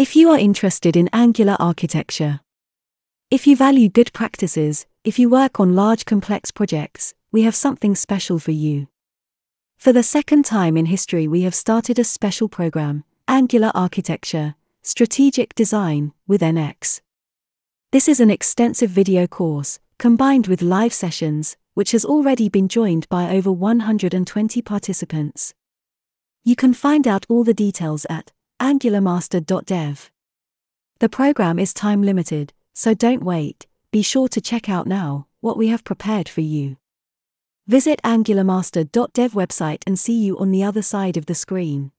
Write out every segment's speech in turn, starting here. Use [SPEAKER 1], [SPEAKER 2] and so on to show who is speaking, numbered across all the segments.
[SPEAKER 1] If you are interested in Angular architecture, if you value good practices, if you work on large complex projects, we have something special for you. For the second time in history, we have started a special program, Angular Architecture, Strategic Design, with NX. This is an extensive video course, combined with live sessions, which has already been joined by over 120 participants. You can find out all the details at angularmaster.dev. The program is time limited, so don't wait, be sure to check out now what we have prepared for you. Visit angularmaster.dev website and see you on the other side of the screen.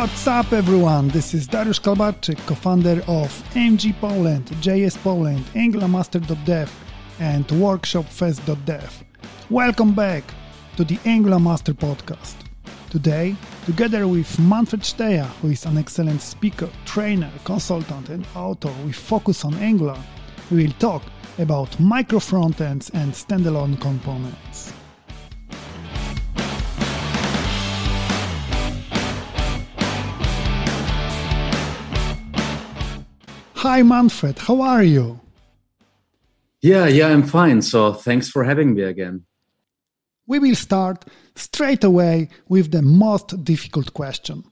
[SPEAKER 2] What's up, everyone? This is Dariusz Kalbarczyk, co-founder of NG Poland, JS Poland, AngularMaster.dev, and WorkshopFest.dev. Welcome back to the Angular Master podcast. Today, together with Manfred Steyer, who is an excellent speaker, trainer, consultant, and author with focus on Angular, we will talk about micro frontends and standalone components. Hi, Manfred. How are you?
[SPEAKER 3] Yeah, yeah, I'm fine. So thanks for having me again.
[SPEAKER 2] We will start straight away with the most difficult question.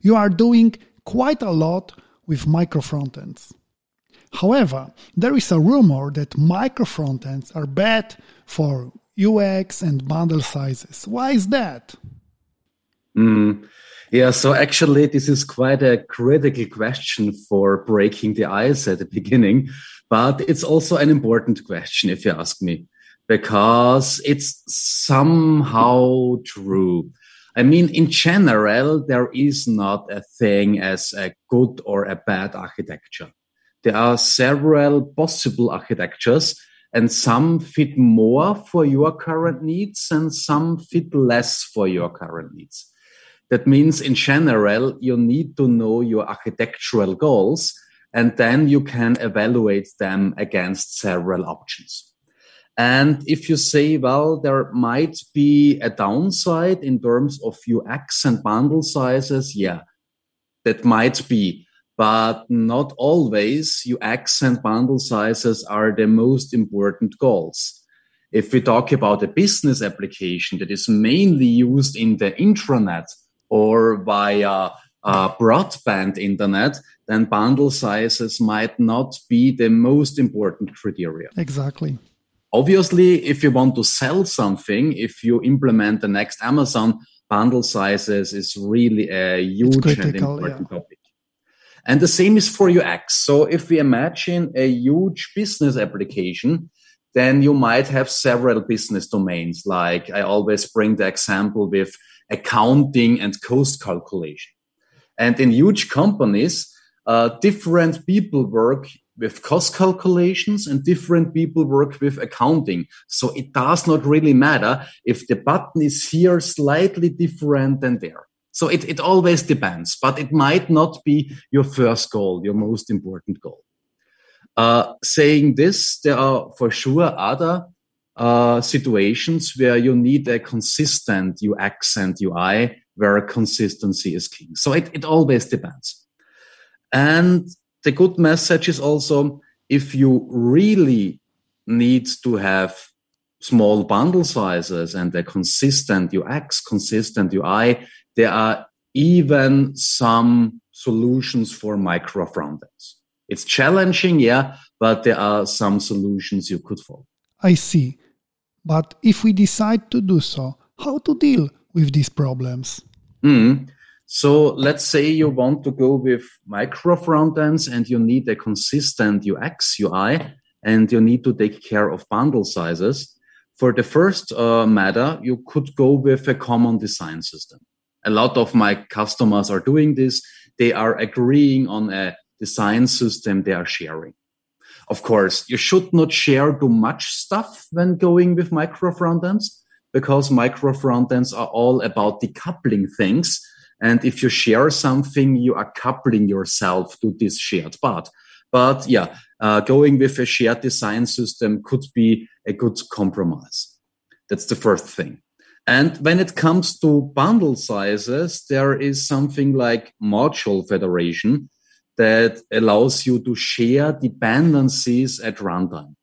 [SPEAKER 2] You are doing quite a lot with micro frontends. However, there is a rumor that micro frontends are bad for UX and bundle sizes. Why is that?
[SPEAKER 3] Mm, yeah, so actually, this is quite a critical question for breaking the ice at the beginning, but it's also an important question, if you ask me, because it's somehow true. I mean, in general, there is not a thing as a good or a bad architecture. There are several possible architectures, and some fit more for your current needs, and some fit less for your current needs. That means in general, you need to know your architectural goals and then you can evaluate them against several options. And if you say, well, there might be a downside in terms of UX and bundle sizes, yeah, that might be, but not always UX and bundle sizes are the most important goals. If we talk about a business application that is mainly used in the intranet or via uh, broadband internet, then bundle sizes might not be the most important criteria.
[SPEAKER 2] Exactly.
[SPEAKER 3] Obviously, if you want to sell something, if you implement the next Amazon, bundle sizes is really a huge critical, and important yeah. topic. And the same is for UX. So if we imagine a huge business application, then you might have several business domains. Like I always bring the example with accounting and cost calculation. And in huge companies, uh, different people work with cost calculations and different people work with accounting. So it does not really matter if the button is here slightly different than there. So it, it always depends, but it might not be your first goal, your most important goal. Uh, saying this, there are for sure other uh, situations where you need a consistent UX and UI where consistency is king. So it, it always depends. And the good message is also if you really need to have small bundle sizes and a consistent UX, consistent UI, there are even some solutions for micro frontends. It's challenging, yeah, but there are some solutions you could follow.
[SPEAKER 2] I see. But if we decide to do so, how to deal with these problems?
[SPEAKER 3] Mm. So let's say you want to go with micro frontends and you need a consistent UX, UI, and you need to take care of bundle sizes. For the first uh, matter, you could go with a common design system. A lot of my customers are doing this. They are agreeing on a design system they are sharing. Of course, you should not share too much stuff when going with micro frontends because micro frontends are all about decoupling things And if you share something, you are coupling yourself to this shared part. But yeah, uh, going with a shared design system could be a good compromise. That's the first thing. And when it comes to bundle sizes, there is something like module federation that allows you to share dependencies at runtime.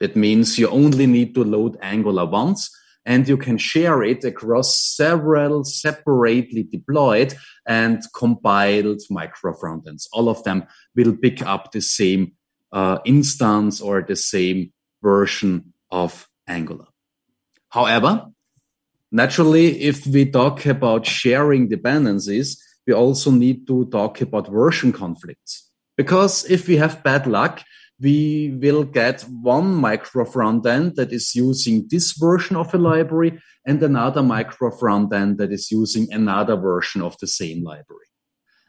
[SPEAKER 3] That means you only need to load Angular once and you can share it across several separately deployed and compiled micro frontends. All of them will pick up the same uh, instance or the same version of Angular. However, naturally, if we talk about sharing dependencies, we also need to talk about version conflicts. Because if we have bad luck, we will get one micro front end that is using this version of a library and another micro front end that is using another version of the same library.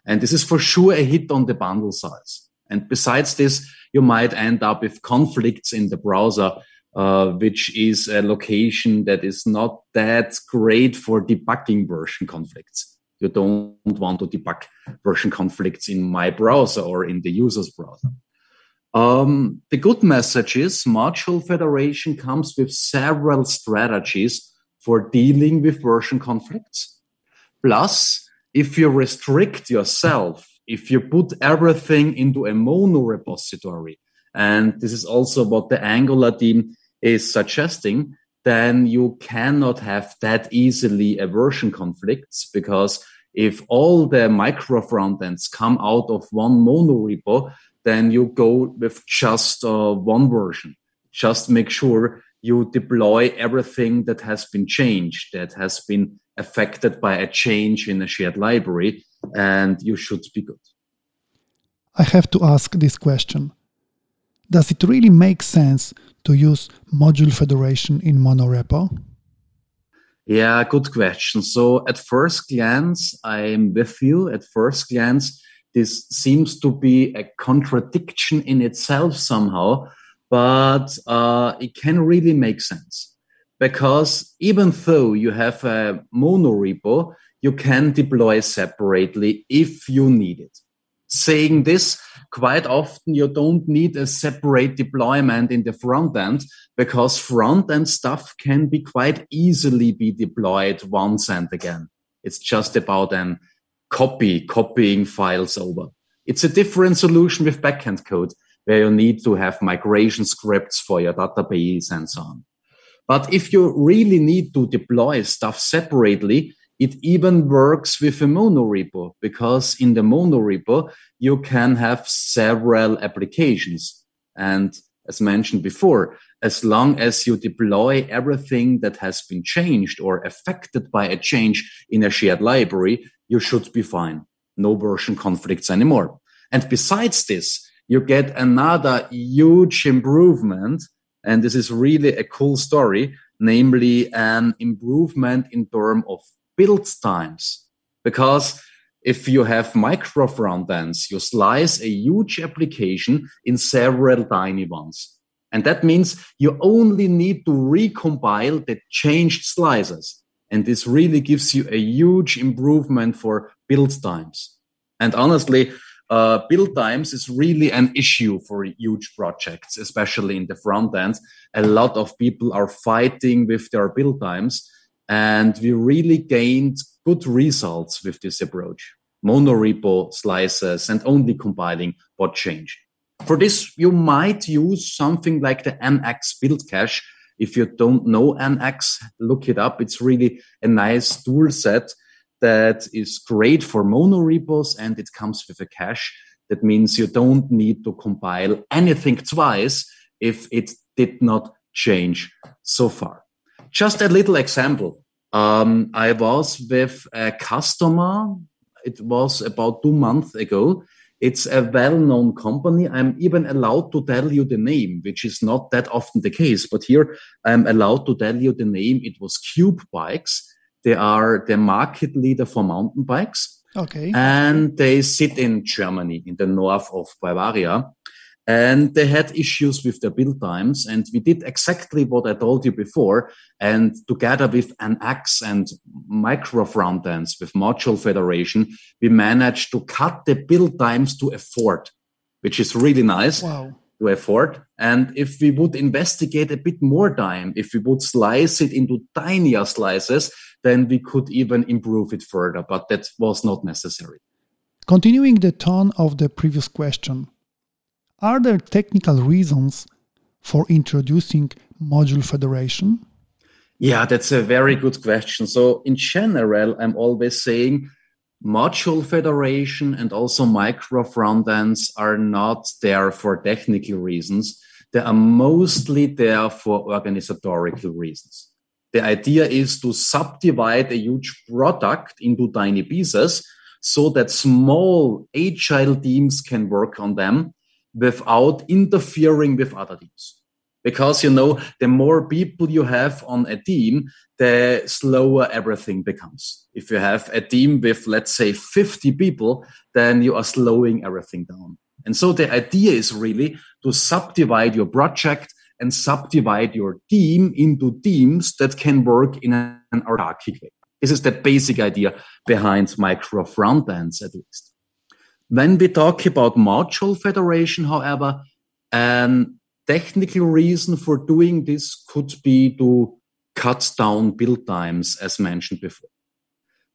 [SPEAKER 3] And this is for sure a hit on the bundle size. And besides this, you might end up with conflicts in the browser, uh, which is a location that is not that great for debugging version conflicts. You don't want to debug version conflicts in my browser or in the user's browser. Um, the good message is Module Federation comes with several strategies for dealing with version conflicts. Plus, if you restrict yourself, if you put everything into a mono repository, and this is also what the Angular team is suggesting, then you cannot have that easily a version conflicts because if all the micro frontends come out of one mono repo, then you go with just uh, one version. Just make sure you deploy everything that has been changed, that has been affected by a change in a shared library, and you should be good.
[SPEAKER 2] I have to ask this question Does it really make sense to use module federation in monorepo?
[SPEAKER 3] Yeah, good question. So, at first glance, I'm with you. At first glance, this seems to be a contradiction in itself somehow, but uh, it can really make sense because even though you have a mono repo, you can deploy separately if you need it. Saying this, quite often you don't need a separate deployment in the front end because front end stuff can be quite easily be deployed once and again. It's just about an copy, copying files over. It's a different solution with backend code where you need to have migration scripts for your database and so on. But if you really need to deploy stuff separately, it even works with a mono repo because in the mono repo, you can have several applications. And as mentioned before, as long as you deploy everything that has been changed or affected by a change in a shared library, you should be fine. No version conflicts anymore. And besides this, you get another huge improvement. And this is really a cool story, namely an improvement in terms of build times. Because if you have micro front ends, you slice a huge application in several tiny ones. And that means you only need to recompile the changed slices. And this really gives you a huge improvement for build times. And honestly, uh, build times is really an issue for huge projects, especially in the front end. A lot of people are fighting with their build times, and we really gained good results with this approach. Monorepo slices and only compiling what changed. For this, you might use something like the NX build cache if you don't know NX, look it up. It's really a nice tool set that is great for mono repos and it comes with a cache. That means you don't need to compile anything twice if it did not change so far. Just a little example. Um, I was with a customer. It was about two months ago it's a well-known company. I'm even allowed to tell you the name, which is not that often the case. But here I'm allowed to tell you the name. It was Cube Bikes. They are the market leader for mountain bikes.
[SPEAKER 2] Okay.
[SPEAKER 3] And they sit in Germany, in the north of Bavaria. And they had issues with their build times. And we did exactly what I told you before. And together with NX and micro front ends with module federation, we managed to cut the build times to afford, which is really nice. Wow. To afford. And if we would investigate a bit more time, if we would slice it into tinier slices, then we could even improve it further. But that was not necessary.
[SPEAKER 2] Continuing the tone of the previous question, are there technical reasons for introducing module federation?
[SPEAKER 3] Yeah, that's a very good question. So, in general, I'm always saying module federation and also micro front ends are not there for technical reasons. They are mostly there for organizational reasons. The idea is to subdivide a huge product into tiny pieces so that small agile teams can work on them without interfering with other teams. Because, you know, the more people you have on a team, the slower everything becomes. If you have a team with, let's say, 50 people, then you are slowing everything down. And so the idea is really to subdivide your project and subdivide your team into teams that can work in an hierarchical way. This is the basic idea behind micro front ends, at least. When we talk about module federation, however, an technical reason for doing this could be to cut down build times, as mentioned before.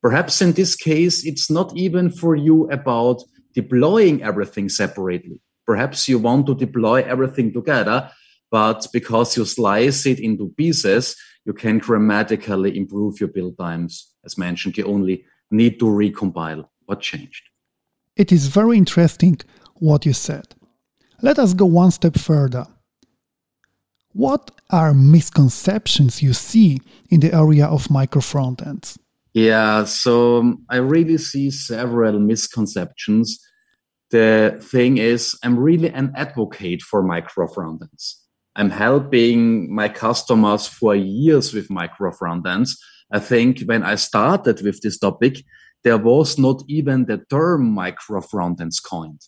[SPEAKER 3] Perhaps in this case, it's not even for you about deploying everything separately. Perhaps you want to deploy everything together, but because you slice it into pieces, you can dramatically improve your build times. As mentioned, you only need to recompile what changed.
[SPEAKER 2] It is very interesting what you said. Let us go one step further. What are misconceptions you see in the area of micro frontends?
[SPEAKER 3] Yeah, so um, I really see several misconceptions. The thing is, I'm really an advocate for micro frontends. I'm helping my customers for years with micro frontends. I think when I started with this topic, there was not even the term micro frontends coined.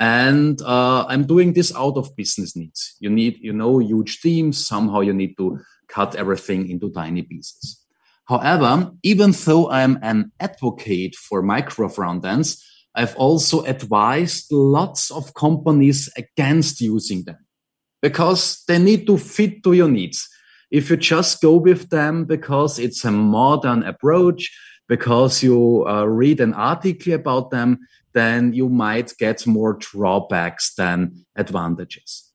[SPEAKER 3] And uh, I'm doing this out of business needs. You need, you know, huge teams. Somehow you need to cut everything into tiny pieces. However, even though I'm an advocate for micro frontends, I've also advised lots of companies against using them because they need to fit to your needs. If you just go with them because it's a modern approach, because you uh, read an article about them, then you might get more drawbacks than advantages.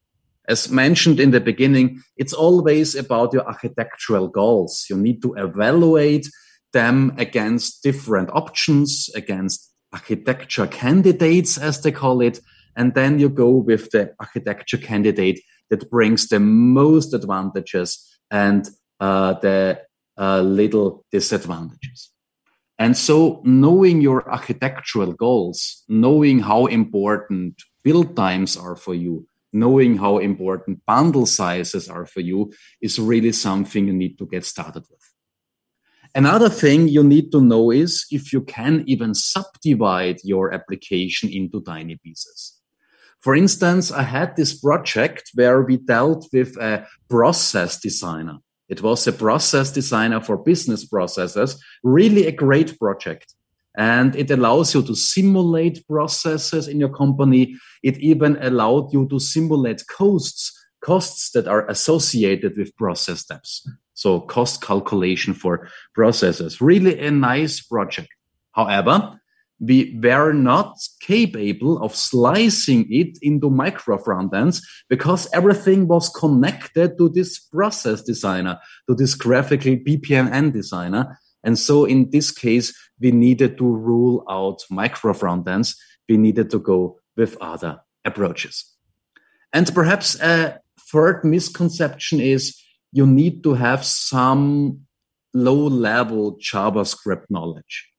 [SPEAKER 3] As mentioned in the beginning, it's always about your architectural goals. You need to evaluate them against different options, against architecture candidates, as they call it. And then you go with the architecture candidate that brings the most advantages and uh, the uh, little disadvantages. And so knowing your architectural goals, knowing how important build times are for you, knowing how important bundle sizes are for you is really something you need to get started with. Another thing you need to know is if you can even subdivide your application into tiny pieces. For instance, I had this project where we dealt with a process designer. It was a process designer for business processes, really a great project. And it allows you to simulate processes in your company. It even allowed you to simulate costs, costs that are associated with process steps. So cost calculation for processes. Really a nice project. However, we were not capable of slicing it into micro front ends because everything was connected to this process designer, to this graphical BPMN designer. And so in this case, we needed to rule out micro front ends. We needed to go with other approaches. And perhaps a third misconception is you need to have some low level JavaScript knowledge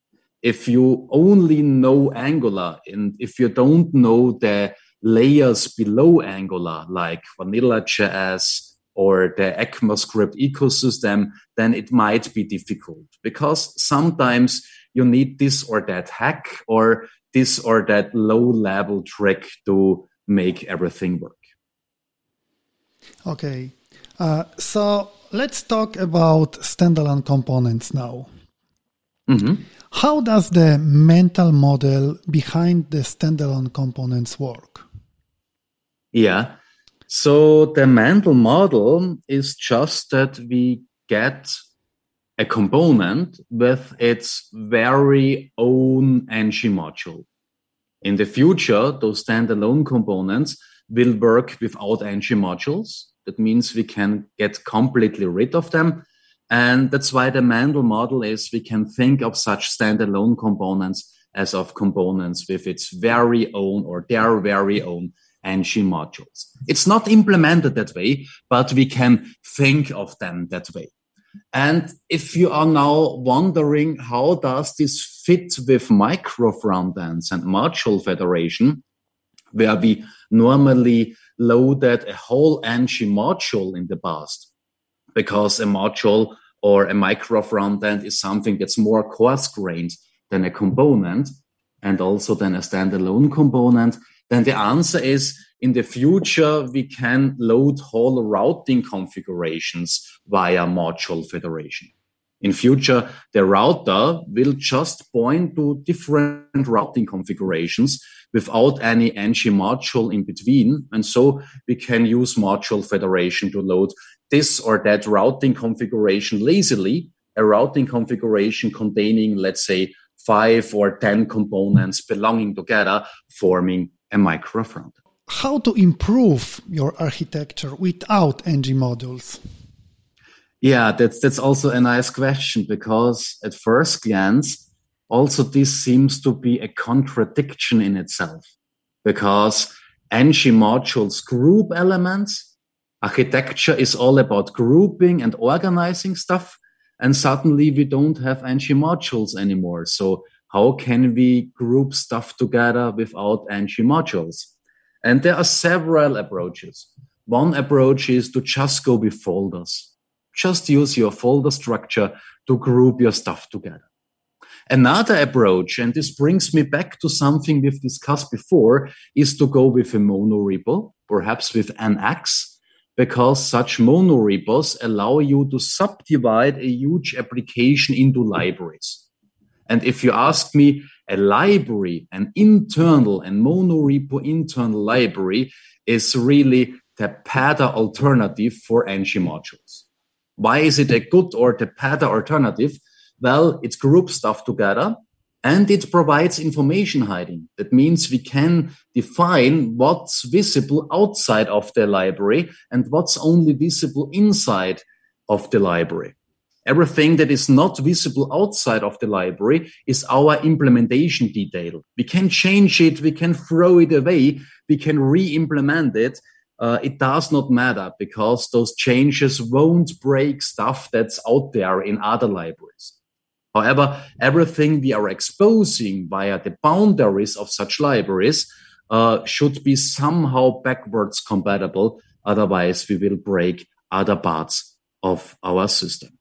[SPEAKER 3] if you only know Angular and if you don't know the layers below Angular, like Vanilla.js or the ECMAScript ecosystem, then it might be difficult because sometimes you need this or that hack or this or that low level trick to make everything work.
[SPEAKER 2] Okay. Uh, so let's talk about standalone components now. Mm-hmm. How does the mental model behind the standalone components work?
[SPEAKER 3] Yeah. So the mental model is just that we get a component with its very own ng module. In the future, those standalone components will work without ng modules. That means we can get completely rid of them. And that's why the mental model is we can think of such standalone components as of components with its very own or their very own ng modules. It's not implemented that way, but we can think of them that way. And if you are now wondering how does this fit with micro frontends and module federation, where we normally loaded a whole ng module in the past, because a module or a micro frontend is something that's more coarse grained than a component and also than a standalone component, then the answer is in the future, we can load whole routing configurations via module federation. In future, the router will just point to different routing configurations without any ng module in between. And so we can use module federation to load this or that routing configuration lazily, a routing configuration containing, let's say, five or 10 components belonging together, forming a micro front
[SPEAKER 2] how to improve your architecture without ng modules?
[SPEAKER 3] Yeah, that's that's also a nice question because at first glance, also this seems to be a contradiction in itself because ng modules group elements. Architecture is all about grouping and organizing stuff. And suddenly we don't have ng modules anymore. So how can we group stuff together without ng modules? And there are several approaches. One approach is to just go with folders. Just use your folder structure to group your stuff together. Another approach, and this brings me back to something we've discussed before, is to go with a monorepo, perhaps with NX, because such monorepos allow you to subdivide a huge application into libraries. And if you ask me, a library, an internal and monorepo internal library is really the PADA alternative for ng modules. Why is it a good or the PADA alternative? Well, it groups stuff together and it provides information hiding. That means we can define what's visible outside of the library and what's only visible inside of the library. Everything that is not visible outside of the library is our implementation detail. We can change it, we can throw it away, we can re-implement it. Uh, it does not matter because those changes won't break stuff that's out there in other libraries. However, everything we are exposing via the boundaries of such libraries uh, should be somehow backwards compatible. Otherwise, we will break other parts of our system.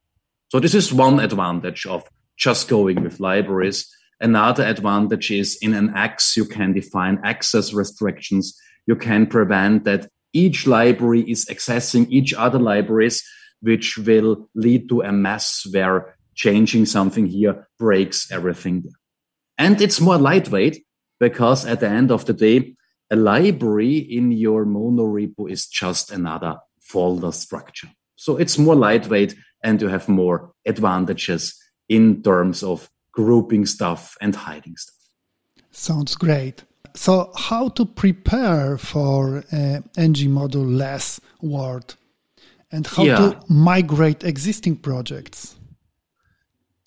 [SPEAKER 3] So this is one advantage of just going with libraries. Another advantage is in NX, you can define access restrictions. You can prevent that each library is accessing each other libraries, which will lead to a mess where changing something here breaks everything. And it's more lightweight because at the end of the day, a library in your monorepo is just another folder structure. So it's more lightweight and you have more advantages in terms of grouping stuff and hiding stuff.
[SPEAKER 2] Sounds great. So, how to prepare for uh, ng module less world and how yeah. to migrate existing projects?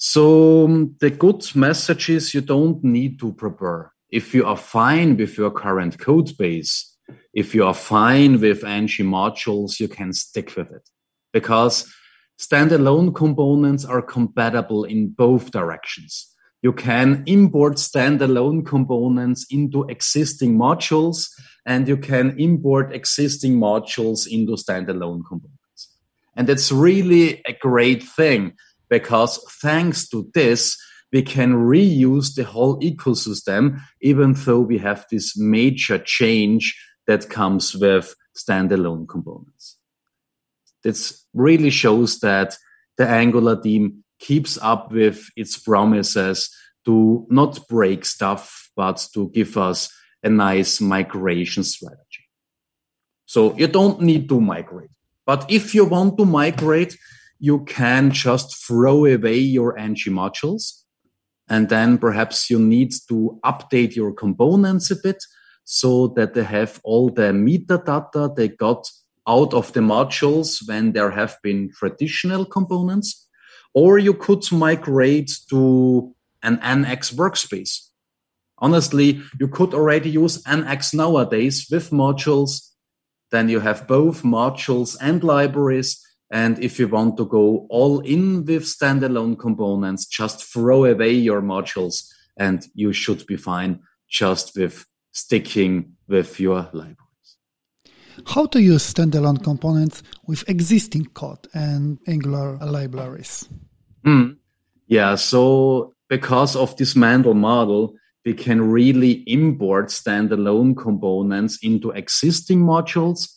[SPEAKER 3] So, um, the good message is you don't need to prepare. If you are fine with your current code base, if you are fine with ng modules, you can stick with it because standalone components are compatible in both directions. You can import standalone components into existing modules and you can import existing modules into standalone components. And it's really a great thing because thanks to this, we can reuse the whole ecosystem, even though we have this major change that comes with standalone components. This really shows that the Angular team keeps up with its promises to not break stuff, but to give us a nice migration strategy. So you don't need to migrate. But if you want to migrate, you can just throw away your ng modules. And then perhaps you need to update your components a bit so that they have all the metadata they got out of the modules when there have been traditional components. Or you could migrate to an NX workspace. Honestly, you could already use NX nowadays with modules. Then you have both modules and libraries. And if you want to go all in with standalone components, just throw away your modules and you should be fine just with sticking with your libraries.
[SPEAKER 2] How to use standalone components with existing code and Angular libraries?
[SPEAKER 3] Mm. Yeah, so because of this mental model, we can really import standalone components into existing modules.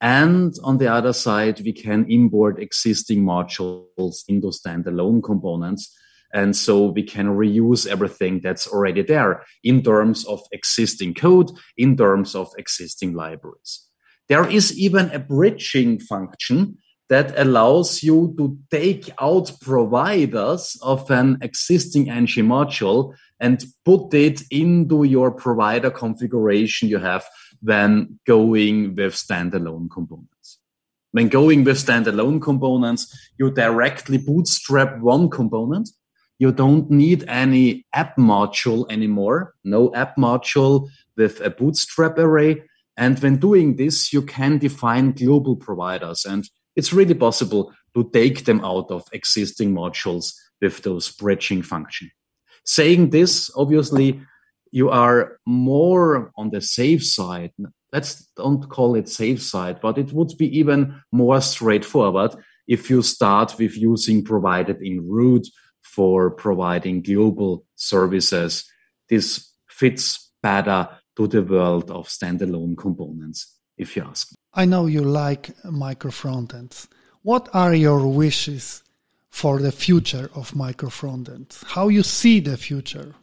[SPEAKER 3] And on the other side, we can import existing modules into standalone components. And so we can reuse everything that's already there in terms of existing code, in terms of existing libraries. There is even a bridging function that allows you to take out providers of an existing ng module and put it into your provider configuration you have when going with standalone components. When going with standalone components, you directly bootstrap one component. You don't need any app module anymore. No app module with a bootstrap array. And when doing this, you can define global providers. And it's really possible to take them out of existing modules with those bridging function. Saying this, obviously, you are more on the safe side. Let's don't call it safe side, but it would be even more straightforward if you start with using provided in root for providing global services. This fits better to the world of standalone components, if you ask me.
[SPEAKER 2] I know you like micro frontends. What are your wishes for the future of micro frontends? How you see the future?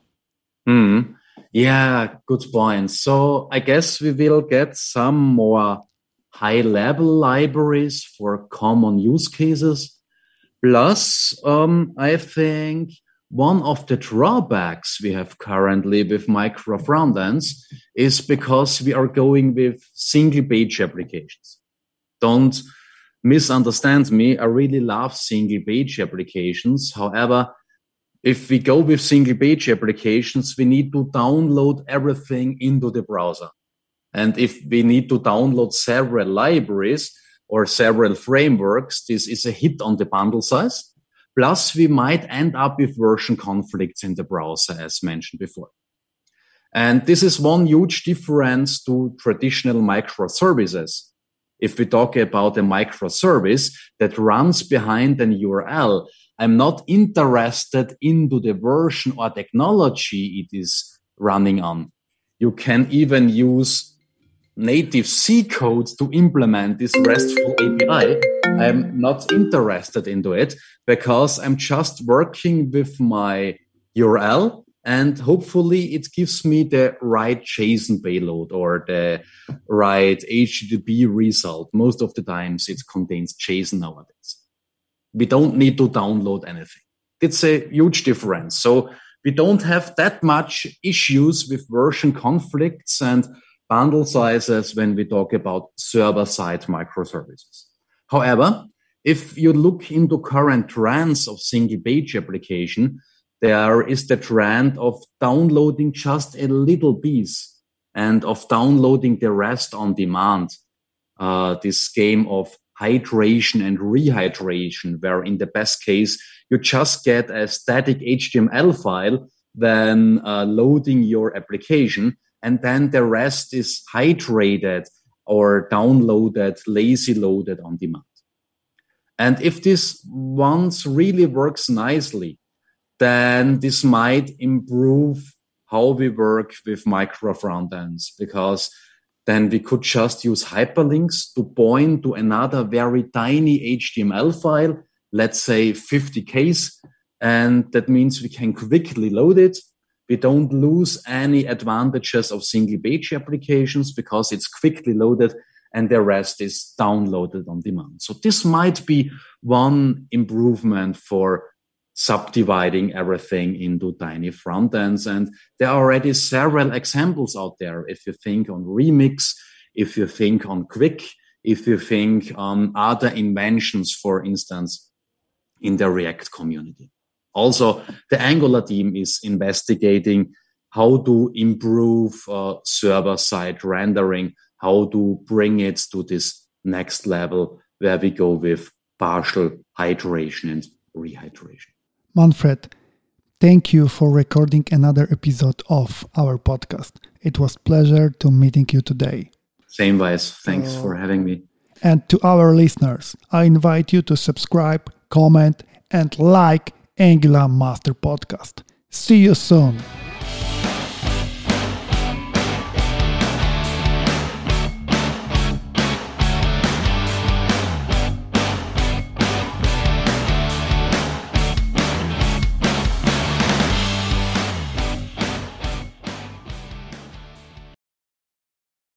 [SPEAKER 3] Mm, yeah, good point. So I guess we will get some more high level libraries for common use cases. Plus, um, I think one of the drawbacks we have currently with micro frontends is because we are going with single page applications. Don't misunderstand me. I really love single page applications. However, if we go with single page applications, we need to download everything into the browser. And if we need to download several libraries or several frameworks, this is a hit on the bundle size Plus, we might end up with version conflicts in the browser, as mentioned before. And this is one huge difference to traditional microservices. If we talk about a microservice that runs behind an URL, I'm not interested into the version or technology it is running on. You can even use native C code to implement this RESTful API, I'm not interested into it because I'm just working with my URL and hopefully it gives me the right JSON payload or the right HTTP result. Most of the times it contains JSON nowadays. We don't need to download anything. It's a huge difference. So we don't have that much issues with version conflicts and bundle sizes when we talk about server side microservices. However, if you look into current trends of single page application, there is the trend of downloading just a little piece and of downloading the rest on demand. Uh, this game of hydration and rehydration, where in the best case, you just get a static HTML file, then uh, loading your application and then the rest is hydrated or downloaded, lazy loaded on demand. And if this once really works nicely, then this might improve how we work with micro frontends because then we could just use hyperlinks to point to another very tiny HTML file, let's say 50Ks. And that means we can quickly load it. We don't lose any advantages of single page applications because it's quickly loaded and the rest is downloaded on demand. So this might be one improvement for subdividing everything into tiny front ends. And there are already several examples out there. If you think on Remix, if you think on Qwik, if you think on other inventions, for instance, in the React community. Also, the Angular team is investigating how to improve uh, server side rendering, how to bring it to this next level where we go with partial hydration and rehydration.
[SPEAKER 2] Manfred, thank you for recording another episode of our podcast. It was pleasure to meeting you today.
[SPEAKER 3] Same wise. Thanks uh, for having me.
[SPEAKER 2] And to our listeners, I invite you to subscribe, comment, and like Angular Master Podcast. See you soon.